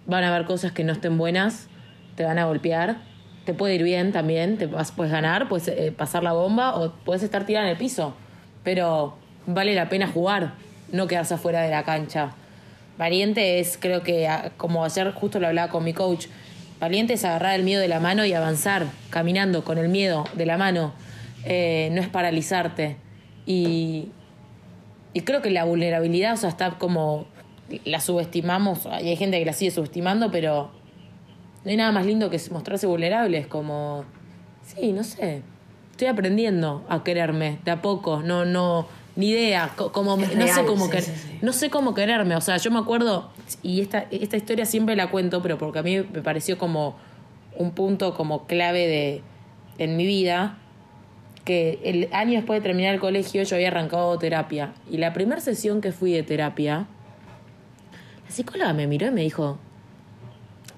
van a haber cosas que no estén buenas, te van a golpear, te puede ir bien también, te vas, puedes ganar, puedes eh, pasar la bomba o puedes estar tirada en el piso, pero vale la pena jugar, no quedarse afuera de la cancha. Valiente es, creo que, a- como ayer justo lo hablaba con mi coach, valiente es agarrar el miedo de la mano y avanzar, caminando con el miedo de la mano, Eh, no es paralizarte. Y, y creo que la vulnerabilidad, o sea, está como. La subestimamos, y hay gente que la sigue subestimando, pero no hay nada más lindo que mostrarse vulnerable. Es como. Sí, no sé. Estoy aprendiendo a quererme de a poco. No, no. Ni idea. co- Como, Es no sé cómo sí, que- sí, sí. no sé cómo quererme. O sea, yo me acuerdo, y esta, esta historia siempre la cuento, pero porque a mí me pareció como un punto como clave de, en mi vida que el año después de terminar el colegio yo había arrancado terapia. Y la primera sesión que fui de terapia, la psicóloga me miró y me dijo,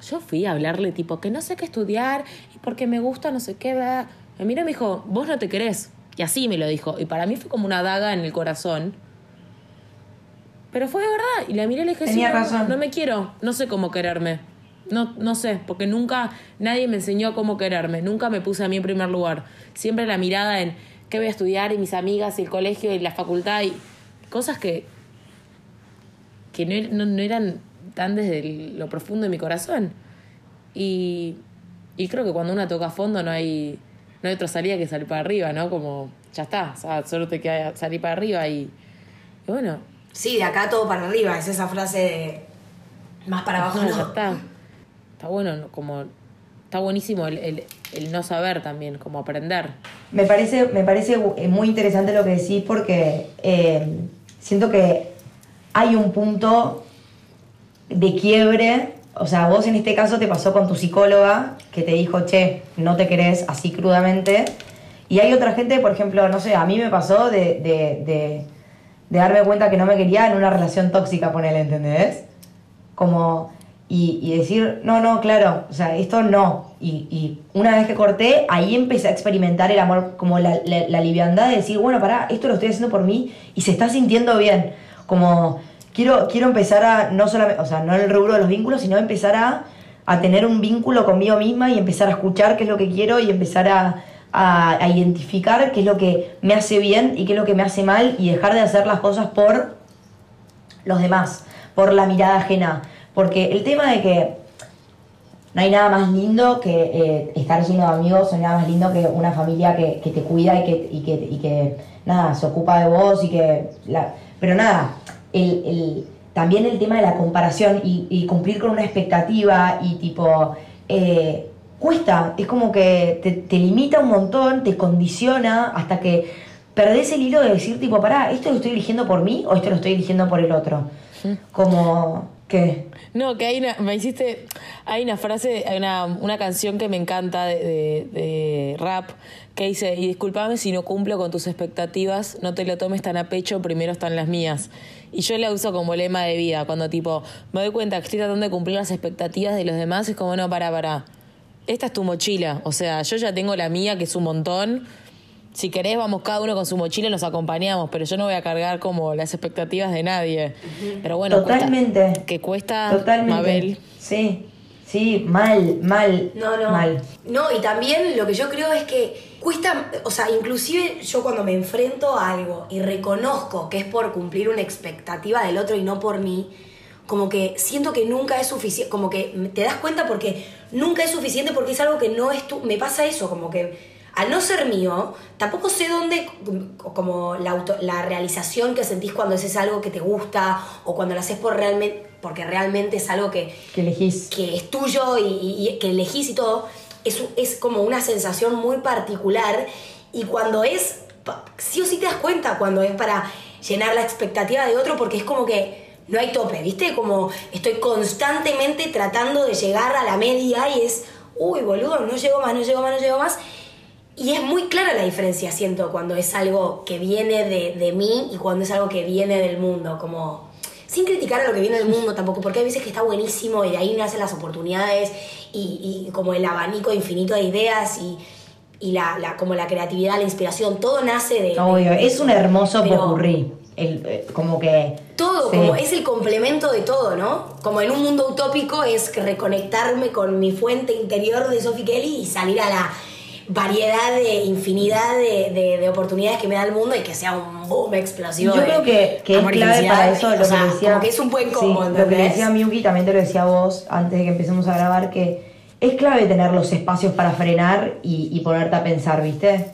yo fui a hablarle tipo que no sé qué estudiar y porque me gusta no sé qué, bla". me miró y me dijo, vos no te querés. Y así me lo dijo. Y para mí fue como una daga en el corazón. Pero fue de verdad. Y la miré y le dije, Tenía "Sí, no, razón. no me quiero, no sé cómo quererme. No, no sé, porque nunca nadie me enseñó cómo quererme. Nunca me puse a mí en primer lugar. Siempre la mirada en qué voy a estudiar y mis amigas y el colegio y la facultad y cosas que, que no, no- no eran tan desde el- lo profundo de mi corazón. Y, y creo que cuando uno toca a fondo no hay, no hay otra salida que salir para arriba, ¿no? Como, ya está, o sea, solo te queda salir para arriba y, y bueno, Sí, de acá todo para arriba, es esa frase de más para abajo no, ya está. Está bueno, ¿no? como, está buenísimo el, el, el no saber también, como aprender. Me parece, me parece eh, muy interesante lo que decís porque eh, siento que hay un punto de quiebre. O sea, vos en este caso te pasó con tu psicóloga que te dijo, che, no te querés así crudamente. Y hay otra gente, por ejemplo, no sé, a mí me pasó de, de, de, de darme cuenta que no me quería en una relación tóxica, ponele, ¿entendés? Como, y, decir, no, no, claro, o sea, esto no. Y, y una vez que corté, ahí empecé a experimentar el amor, como la, la, liviandad de decir, bueno, pará, esto lo estoy haciendo por mí y se está sintiendo bien. Como, quiero, quiero empezar a, no solamente, o sea, no el rubro de los vínculos, sino empezar a, a tener un vínculo conmigo misma y empezar a escuchar qué es lo que quiero y empezar a, a, a identificar qué es lo que me hace bien y qué es lo que me hace mal y dejar de hacer las cosas por los demás, por la mirada ajena. Porque el tema de que no hay nada más lindo que eh, estar lleno de amigos, no hay nada más lindo que una familia que, que te cuida y que, y, que, y que, nada, se ocupa de vos y que... La, pero nada, el, el- también el tema de la comparación y, y cumplir con una expectativa y tipo... eh, cuesta, es como que te, te limita un montón, te condiciona hasta que perdés el hilo de decir tipo, pará, ¿esto lo estoy eligiendo por mí o esto lo estoy eligiendo por el otro? Como que... No, que hay una, me hiciste, hay una frase, hay una, una canción que me encanta de, de- rap que dice, y discúlpame si no cumplo con tus expectativas, no te lo tomes tan a pecho, primero están las mías. Y yo la uso como lema de vida, cuando tipo, me doy cuenta que estoy tratando de cumplir las expectativas de los demás, es como, no, para, para, esta es tu mochila, o sea, yo ya tengo la mía, que es un montón. Si querés, vamos cada uno con su mochila y nos acompañamos, pero yo no voy a cargar como las expectativas de nadie. Pero bueno, cuesta- Totalmente. que cuesta Totalmente. Mabel. Sí, Sí, mal, mal. No, no. Mal. No, y también lo que yo creo es que cuesta, o sea, inclusive yo cuando me enfrento a algo y reconozco que es por cumplir una expectativa del otro y no por mí, como que siento que nunca es suficiente, como que te das cuenta porque nunca es suficiente porque es algo que no es tú, me pasa eso, como que al no ser mío, tampoco sé dónde, como la, auto, la realización que sentís cuando haces algo que te gusta o cuando lo haces por realmente, porque realmente es algo que, Que elegís. que es tuyo y, y que elegís y todo, es, es como una sensación muy particular y cuando es, sí o sí te das cuenta cuando es para llenar la expectativa de otro porque es como que no hay tope, ¿viste? Como estoy constantemente tratando de llegar a la media y es, uy, boludo, no llego más, no llego más, no llego más. Y es muy clara la diferencia, siento, cuando es algo que viene de, de mí y cuando es algo que viene del mundo, como sin criticar a lo que viene del mundo tampoco, porque hay veces que está buenísimo y de ahí nacen las oportunidades y, y como el abanico infinito de ideas y, y la, la- como la creatividad, la inspiración, todo nace de... Obvio, de es un hermoso popurrí. El, eh, como que. Todo, sí. como es el complemento de todo, ¿no? Como en un mundo utópico es reconectarme con mi fuente interior de Sophie Kelly y salir a la variedad de infinidad de, de- de oportunidades que me da el mundo y que sea un boom explosivo. Yo de creo que, que es clave para eso lo O sea, que decía. Como que es un buen combo, sí, Lo que decía Miyuki también te lo decía vos antes de que empecemos a grabar, que es clave tener los espacios para frenar y, y ponerte a pensar, ¿viste?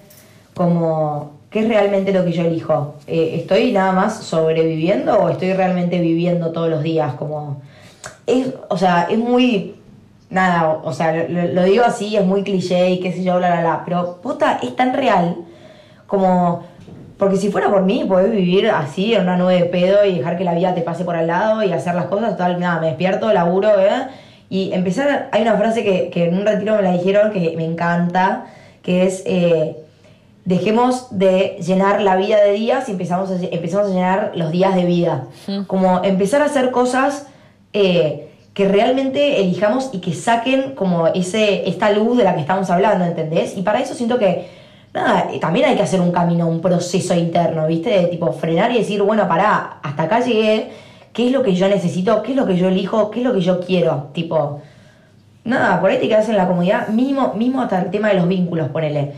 Como, ¿qué es realmente lo que yo elijo? Eh, ¿Estoy nada más sobreviviendo o estoy realmente viviendo todos los días? Como, es, o sea, es muy nada, o sea, lo, lo digo así, es muy cliché y qué sé yo, bla, bla, bla, pero puta, es tan real como, porque si fuera por mí, podés vivir así en una nube de pedo y dejar que la vida te pase por al lado y hacer las cosas, total, nada, me despierto, laburo, ¿eh? Y empezar, hay una frase que, que en un retiro me la dijeron que me encanta, que es, eh, dejemos de llenar la vida de días y empezamos a, empezamos a llenar los días de vida. Como empezar a hacer cosas eh, que realmente elijamos y que saquen como ese, esta luz de la que estamos hablando, ¿entendés? Y para eso siento que, nada, eh, también hay que hacer un camino, un proceso interno, ¿viste? De tipo frenar y decir, bueno, pará, hasta acá llegué, ¿qué es lo que yo necesito? ¿Qué es lo que yo elijo? ¿Qué es lo que yo quiero? Tipo, nada, por ahí te quedas en la comunidad, mismo, mismo hasta el tema de los vínculos, ponele.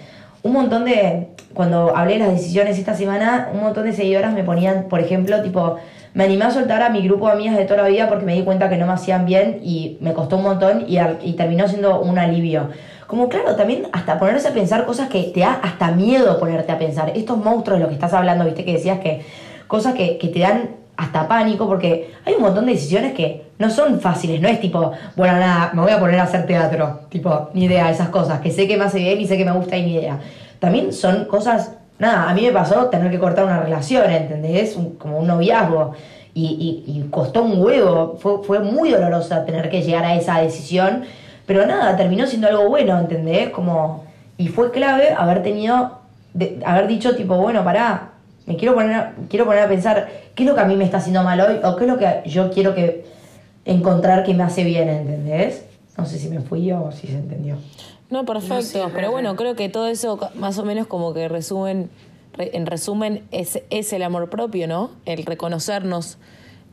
Un montón de, cuando hablé de las decisiones esta semana, un montón de seguidoras me ponían, por ejemplo, tipo, me animé a soltar a mi grupo de amigas de toda la vida porque me di cuenta que no me hacían bien y me costó un montón y, y terminó siendo un alivio. Como claro, también hasta ponerse a pensar cosas que te da hasta miedo ponerte a pensar. Estos monstruos de los que estás hablando, viste que decías que cosas que, que te dan hasta pánico porque hay un montón de decisiones que no son fáciles, no es tipo, bueno, nada, me voy a poner a hacer teatro, tipo, ni idea, esas cosas, que sé que me hace bien y sé que me gusta y ni idea. También son cosas, nada, a mí me pasó tener que cortar una relación, ¿entendés? Un- como un noviazgo. Y, y- y costó un huevo, fue, fue muy dolorosa tener que llegar a esa decisión, pero nada, terminó siendo algo bueno, ¿entendés? Como, y fue clave haber tenido, de- haber dicho tipo, bueno, pará, me quiero poner, a- quiero poner a pensar qué es lo que a mí me está haciendo mal hoy o qué es lo que yo quiero que encontrar que me hace bien, ¿entendés? No sé si me fui yo o si se entendió. No, perfecto. pero bueno, creo que todo eso más o menos como que resumen, re- en resumen, es, es el amor propio, ¿no? El reconocernos,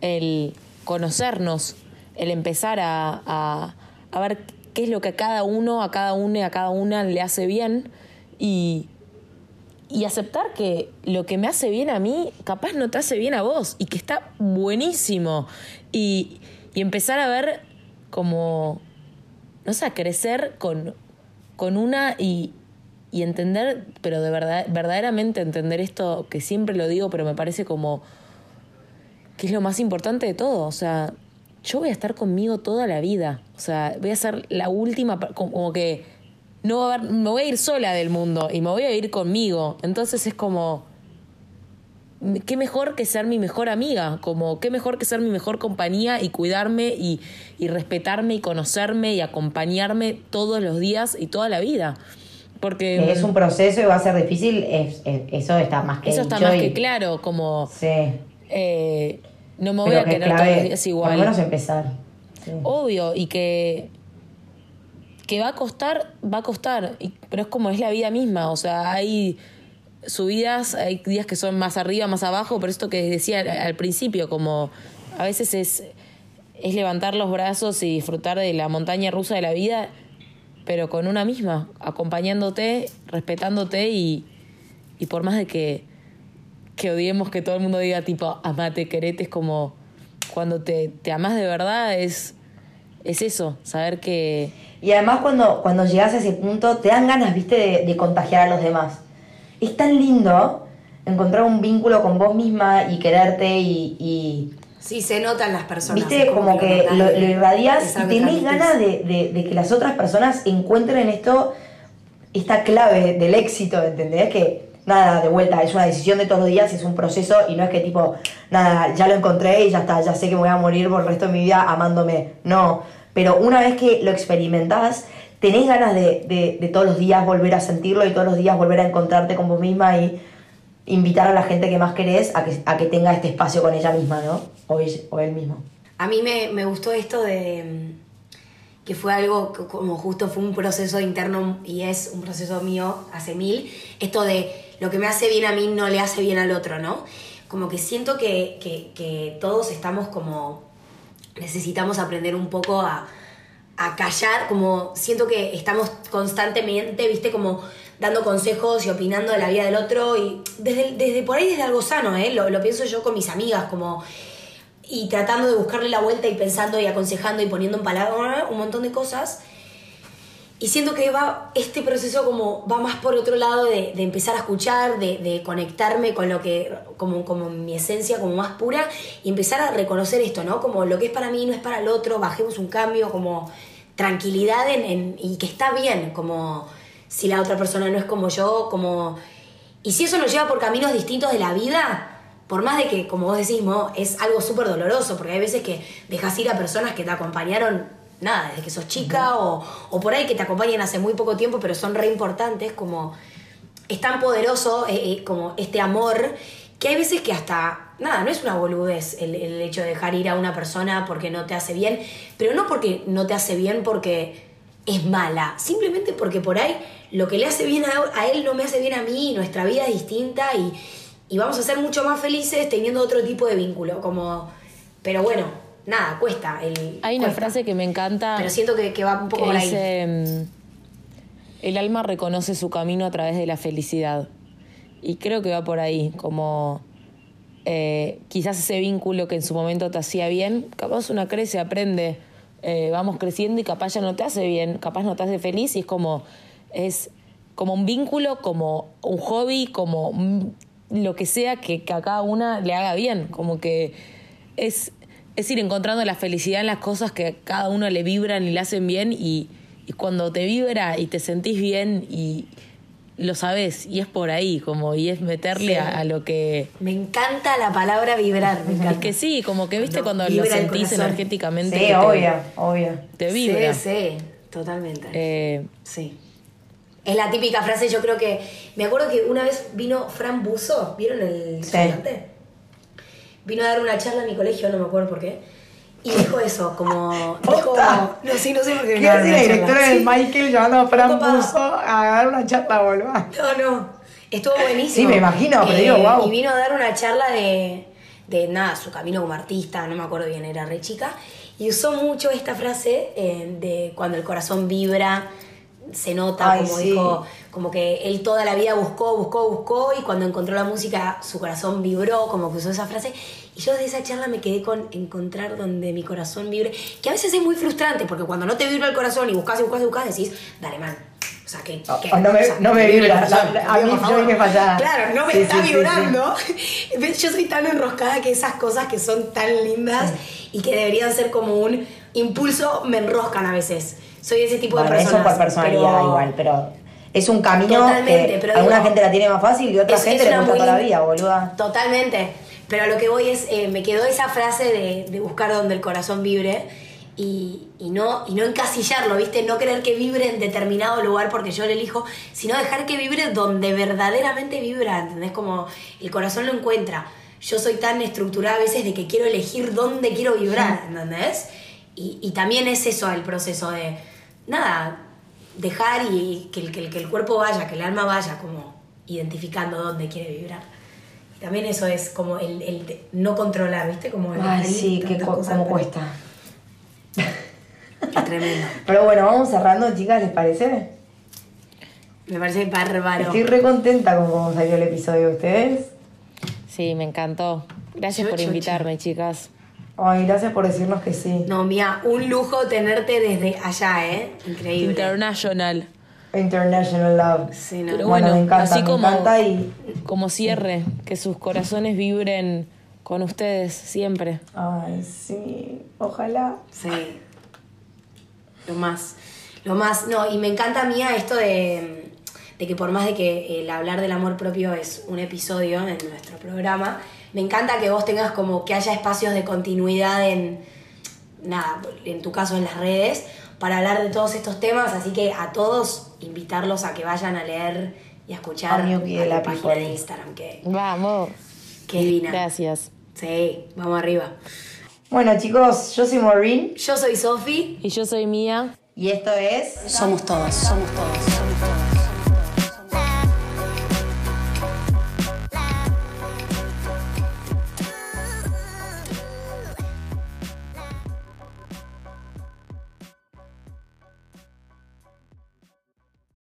el conocernos, el empezar a, a, a ver qué es lo que a cada uno, a cada una, a cada una le hace bien y, y aceptar que lo que me hace bien a mí, capaz no te hace bien a vos y que está buenísimo. Y, y empezar a ver como, no sé, a crecer con, con una y, y entender, pero de verdad, verdaderamente entender esto, que siempre lo digo, pero me parece como que es lo más importante de todo. O sea, yo voy a estar conmigo toda la vida. O sea, voy a ser la última, como que no va a haber- me voy a ir sola del mundo y me voy a ir conmigo. Entonces es como, qué mejor que ser mi mejor amiga, como qué mejor que ser mi mejor compañía y cuidarme y, y respetarme y conocerme y acompañarme todos los días y toda la vida. Porque Que es un proceso y va a ser difícil, es, es- eso está más que eso está más y- que claro, como Sí. eh, no me voy a que querer todos los días por igual. lo menos empezar. Sí. Obvio, y que, que va a costar, va a costar, pero es como es la vida misma, o sea, hay subidas, hay días que son más arriba, más abajo, pero esto que decía al, al principio, como a veces es es levantar los brazos y disfrutar de la montaña rusa de la vida, pero con una misma, acompañándote, respetándote y, y por más de que, que odiemos que todo el mundo diga tipo, amate, querete, es como cuando te, te amas de verdad, es, es eso, saber que... Y además cuando, cuando llegas a ese punto, te dan ganas, viste, de, de contagiar a los demás. Es tan lindo encontrar un vínculo con vos misma y quererte y, y Sí, se notan las personas. viste, como que lo, lo irradias y tenés ganas de, de- de que las otras personas encuentren en esto esta clave del éxito, ¿entendés? Que nada, de vuelta, es una decisión de todos los días, es un proceso y no es que tipo, nada, ya lo encontré y ya está, ya sé que me voy a morir por el resto de mi vida amándome. No, pero una vez que lo experimentás, tenés ganas de, de- de todos los días volver a sentirlo y todos los días volver a encontrarte con vos misma y invitar a la gente que más querés a que, a que tenga este espacio con ella misma, ¿no? O, ella- o él mismo. A mí me, me gustó esto de mm, que fue algo como justo fue un proceso interno y es un proceso mío hace mil, esto de lo que me hace bien a mí no le hace bien al otro, ¿no? Como que siento que, que- que todos estamos como, necesitamos aprender un poco a, a callar, como siento que estamos constantemente, viste, como dando consejos y opinando de la vida del otro y desde, desde por ahí desde algo sano, ¿eh? Lo, lo pienso yo con mis amigas, como y tratando de buscarle la vuelta y pensando y aconsejando y poniendo en palabras un montón de cosas. Y siento que va este proceso como va más por otro lado de, empezar a escuchar, de, conectarme con lo que, como, como mi esencia, como más pura, y empezar a reconocer esto, ¿no? Como lo que es para mí no es para el otro, bajemos un cambio, como tranquilidad en, en- y que está bien, como si la otra persona no es como yo, como... Y si eso nos lleva por caminos distintos de la vida, por más de que, como vos decís, Mo, es algo súper doloroso, porque hay veces que dejas ir a personas que te acompañaron, nada, desde que sos chica, o, o por ahí que te acompañan hace muy poco tiempo, pero son re importantes, como es tan poderoso eh, eh, como este amor, que hay veces que hasta, nada, no es una boludez el, el hecho de dejar ir a una persona porque no te hace bien, pero no porque no te hace bien porque es mala, simplemente porque por ahí lo que le hace bien a, a él no me hace bien a mí, y nuestra vida es distinta y, y vamos a ser mucho más felices teniendo otro tipo de vínculo, como, pero bueno, nada, cuesta. El, Hay una cuesta. frase que me encanta. Pero siento que, que va un poco por ahí. dice, mm, el alma reconoce su camino a través de la felicidad. Y creo que va por ahí, como eh, quizás ese vínculo que en su momento te hacía bien, capaz una crece, aprende, eh, vamos creciendo y capaz ya no te hace bien, capaz no te hace feliz y es como, es como un vínculo, como un hobby, como un- lo que sea que, que a cada una le haga bien, como que es, es ir encontrando la felicidad en las cosas que a cada uno le vibran y le hacen bien y, y cuando te vibra y te sentís bien y lo sabes y es por ahí, como y es meterle Sí. a, a lo que... Me encanta la palabra vibrar, me Es encanta. que sí, como que viste Cuando cuando lo sentís energéticamente. Sí, que te- obvio, obvio. Te vibra. Sí, sí, totalmente. Eh, Sí. Es la típica frase, yo creo que. Me acuerdo que una vez vino Fran Buzo, ¿vieron el Sí. estudiante? Vino a dar una charla a mi colegio, no me acuerdo por qué. Y dijo eso, como. Dijo. No, sí, no sé por qué. ¿Qué hace la directora Sí. de Michael llamando a Fran. Buzo a dar una charla, boludo? No, no. Estuvo buenísimo. Sí, me imagino, pero digo, guau. Y vino a dar una charla de, de nada, su camino como artista, no me acuerdo bien, era re chica. Y usó mucho esta frase eh, de cuando el corazón vibra, se nota, Ay, como sí. dijo, como que él toda la vida buscó, buscó, buscó, y cuando encontró la música, su corazón vibró, como que usó esa frase. Y yo desde esa charla me quedé con encontrar donde mi corazón vibre, que a veces es muy frustrante, porque cuando no te vibra el corazón y buscas y buscas y buscas, decís, dale, man. O sea, que, Oh, que- oh, no me- o sea, no me que vibre el vibra, corazón, la- a mí yo dije fallada. Claro, no me Sí, está sí, sí, vibrando. ¿Ves? Yo soy tan enroscada que esas cosas que son tan lindas y que deberían ser como un impulso me enroscan a veces. Soy ese tipo Bueno, de eso personas. por personalidad pero- igual, pero es un camino Totalmente, que pero alguna digo, gente la tiene más fácil y otra es- gente es le muy toda la lin- vida, boluda. Totalmente. Pero a lo que voy es, eh, me quedó esa frase de, de buscar donde el corazón vibre y, y no, y no encasillarlo, ¿viste? No querer que vibre en determinado lugar porque yo lo elijo, sino dejar que vibre donde verdaderamente vibra, ¿entendés? Como el corazón lo encuentra. Yo soy tan estructurada a veces de que quiero elegir dónde quiero vibrar, ¿entendés? Y, y también es eso el proceso de, nada, dejar y que el, que, el, que el cuerpo vaya, que el alma vaya, como identificando dónde quiere vibrar. Y también eso es como el, el de no controlar, ¿viste? Como el Ay, sí, que tantas co- cosas, cómo pero- cuesta. Tremendo. Pero bueno, vamos cerrando, chicas, ¿les parece? Me parece bárbaro. Estoy re contenta con cómo salió el episodio de ustedes. Sí, me encantó. Gracias por invitarme, chicas. Ay, gracias por decirnos que sí. No, mía, un lujo tenerte desde allá, ¿eh? Increíble. International. International Love. Sí, no. Pero bueno, bueno, me encanta, así me como- encanta y. Como cierre, que sus corazones vibren con ustedes siempre. Ay, sí. Ojalá. Sí. Lo más. Lo más. No, y me encanta, mía, esto de, de que por más de que el hablar del amor propio es un episodio en nuestro programa, me encanta que vos tengas como que haya espacios de continuidad en. Nada, en tu caso en las redes, para hablar de todos estos temas. Así que a todos invitarlos a que vayan a leer y a escuchar A la la página de. Instagram, que, Vamos. que es divina. Gracias. Sí, vamos arriba. Bueno, chicos, yo soy Maureen Yo soy Sofi. Y yo soy Mía. y esto es. Somos todos, somos todos.